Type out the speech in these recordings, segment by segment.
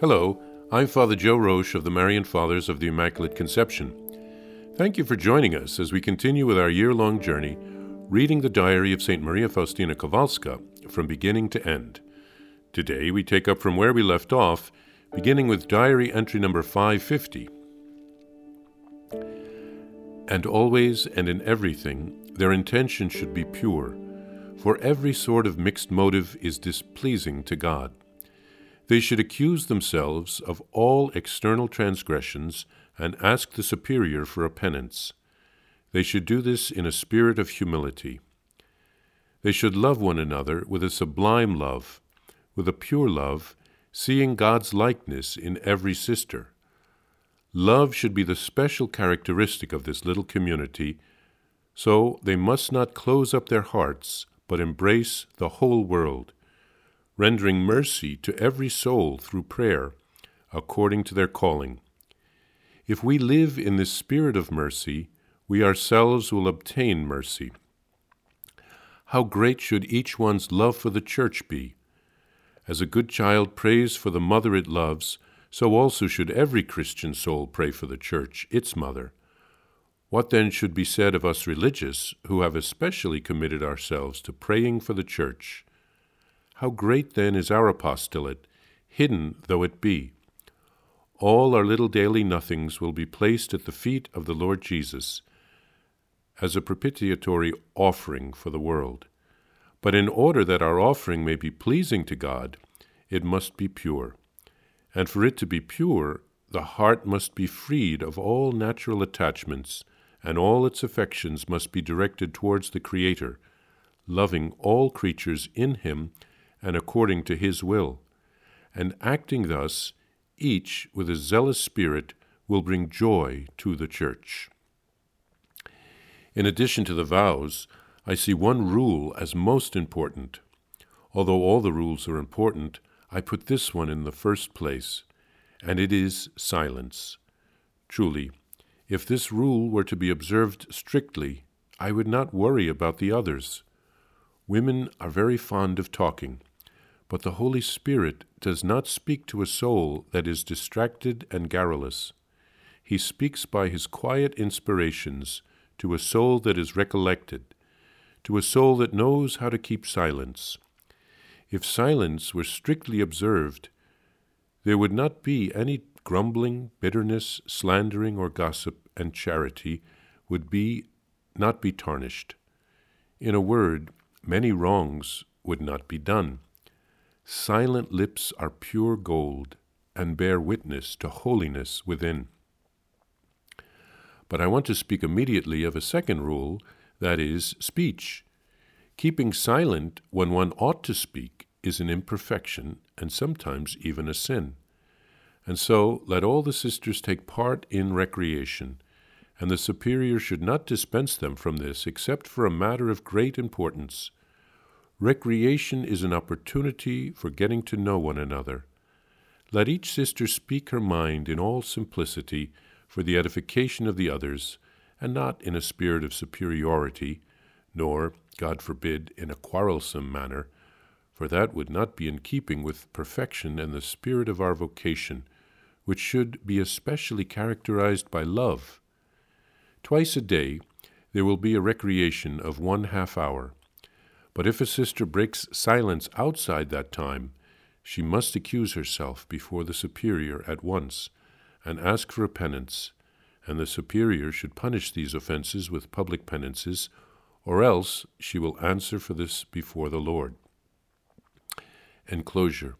Hello, I'm Father Joe Roesch of the Marian Fathers of the Immaculate Conception. Thank you for joining us as we continue with our year long journey reading the diary of St. Maria Faustina Kowalska from beginning to end. Today we take up from where we left off, beginning with diary entry number 550. And always and in everything, their intention should be pure, for every sort of mixed motive is displeasing to God. They should accuse themselves of all external transgressions and ask the Superior for a penance. They should do this in a spirit of humility. They should love one another with a sublime love, with a pure love, seeing God's likeness in every sister. Love should be the special characteristic of this little community, so they must not close up their hearts, but embrace the whole world, rendering mercy to every soul through prayer, according to their calling. If we live in this spirit of mercy, we ourselves will obtain mercy. How great should each one's love for the Church be! As a good child prays for the mother it loves, so also should every Christian soul pray for the Church, its mother. What then should be said of us religious, who have especially committed ourselves to praying for the Church? How great then is our apostolate, hidden though it be! All our little daily nothings will be placed at the feet of the Lord Jesus as a propitiatory offering for the world. But in order that our offering may be pleasing to God, it must be pure. And for it to be pure, the heart must be freed of all natural attachments, and all its affections must be directed towards the Creator, loving all creatures in Him and according to His will. And acting thus, each with a zealous spirit will bring joy to the Church. In addition to the vows, I see one rule as most important. Although all the rules are important, I put this one in the first place, and it is silence. Truly, if this rule were to be observed strictly, I would not worry about the others. Women are very fond of talking, but the Holy Spirit does not speak to a soul that is distracted and garrulous. He speaks by his quiet inspirations to a soul that is recollected, to a soul that knows how to keep silence. If silence were strictly observed, there would not be any grumbling, bitterness, slandering, or gossip, and charity would be not be tarnished. In a word, many wrongs would not be done. Silent lips are pure gold and bear witness to holiness within. But I want to speak immediately of a second rule, that is, speech. Keeping silent when one ought to speak is an imperfection and sometimes even a sin. And so let all the sisters take part in recreation, and the superior should not dispense them from this except for a matter of great importance. Recreation is an opportunity for getting to know one another. Let each sister speak her mind in all simplicity for the edification of the others, and not in a spirit of superiority, nor, God forbid, in a quarrelsome manner, for that would not be in keeping with perfection and the spirit of our vocation, which should be especially characterized by love. Twice a day there will be a recreation of one half hour, but if a sister breaks silence outside that time, she must accuse herself before the superior at once and ask for penance, and the superior should punish these offences with public penances, or else she will answer for this before the Lord. Enclosure.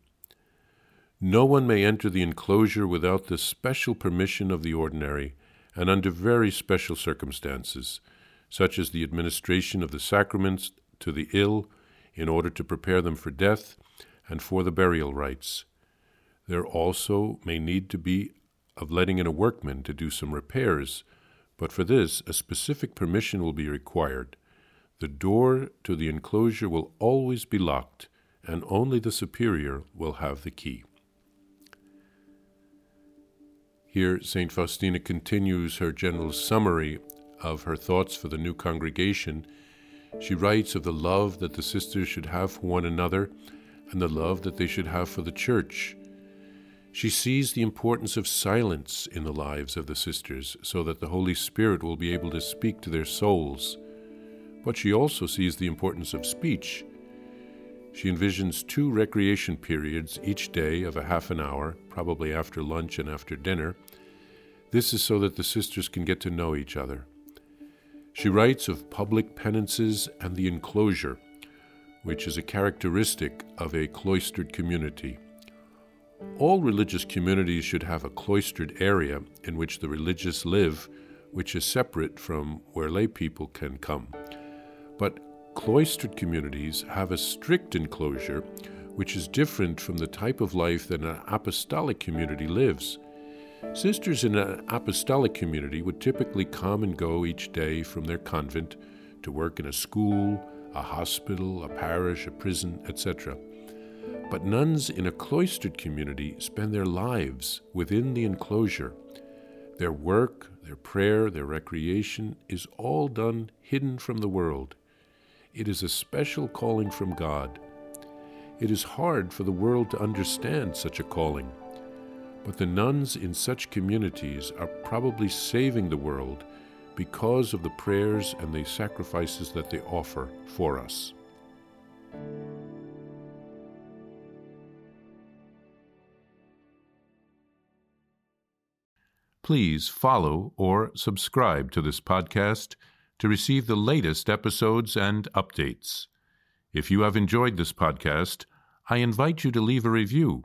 No one may enter the enclosure without the special permission of the ordinary, and under very special circumstances, such as the administration of the sacraments to the ill in order to prepare them for death and for the burial rites. There also may need to be of letting in a workman to do some repairs, but for this a specific permission will be required. The door to the enclosure will always be locked, and only the superior will have the key. Here, St. Faustina continues her general summary of her thoughts for the new congregation. She writes of the love that the sisters should have for one another and the love that they should have for the church. She sees the importance of silence in the lives of the sisters so that the Holy Spirit will be able to speak to their souls. But she also sees the importance of speech. She envisions two recreation periods each day of a half an hour, probably after lunch and after dinner. This is so that the sisters can get to know each other. She writes of public penances and the enclosure, which is a characteristic of a cloistered community. All religious communities should have a cloistered area in which the religious live, which is separate from where lay people can come. But cloistered communities have a strict enclosure, which is different from the type of life that an apostolic community lives. Sisters in an apostolic community would typically come and go each day from their convent to work in a school, a hospital, a parish, a prison, etc. But nuns in a cloistered community spend their lives within the enclosure. Their work, their prayer, their recreation is all done hidden from the world. It is a special calling from God. It is hard for the world to understand such a calling. But the nuns in such communities are probably saving the world because of the prayers and the sacrifices that they offer for us. Please follow or subscribe to this podcast to receive the latest episodes and updates. If you have enjoyed this podcast, I invite you to leave a review.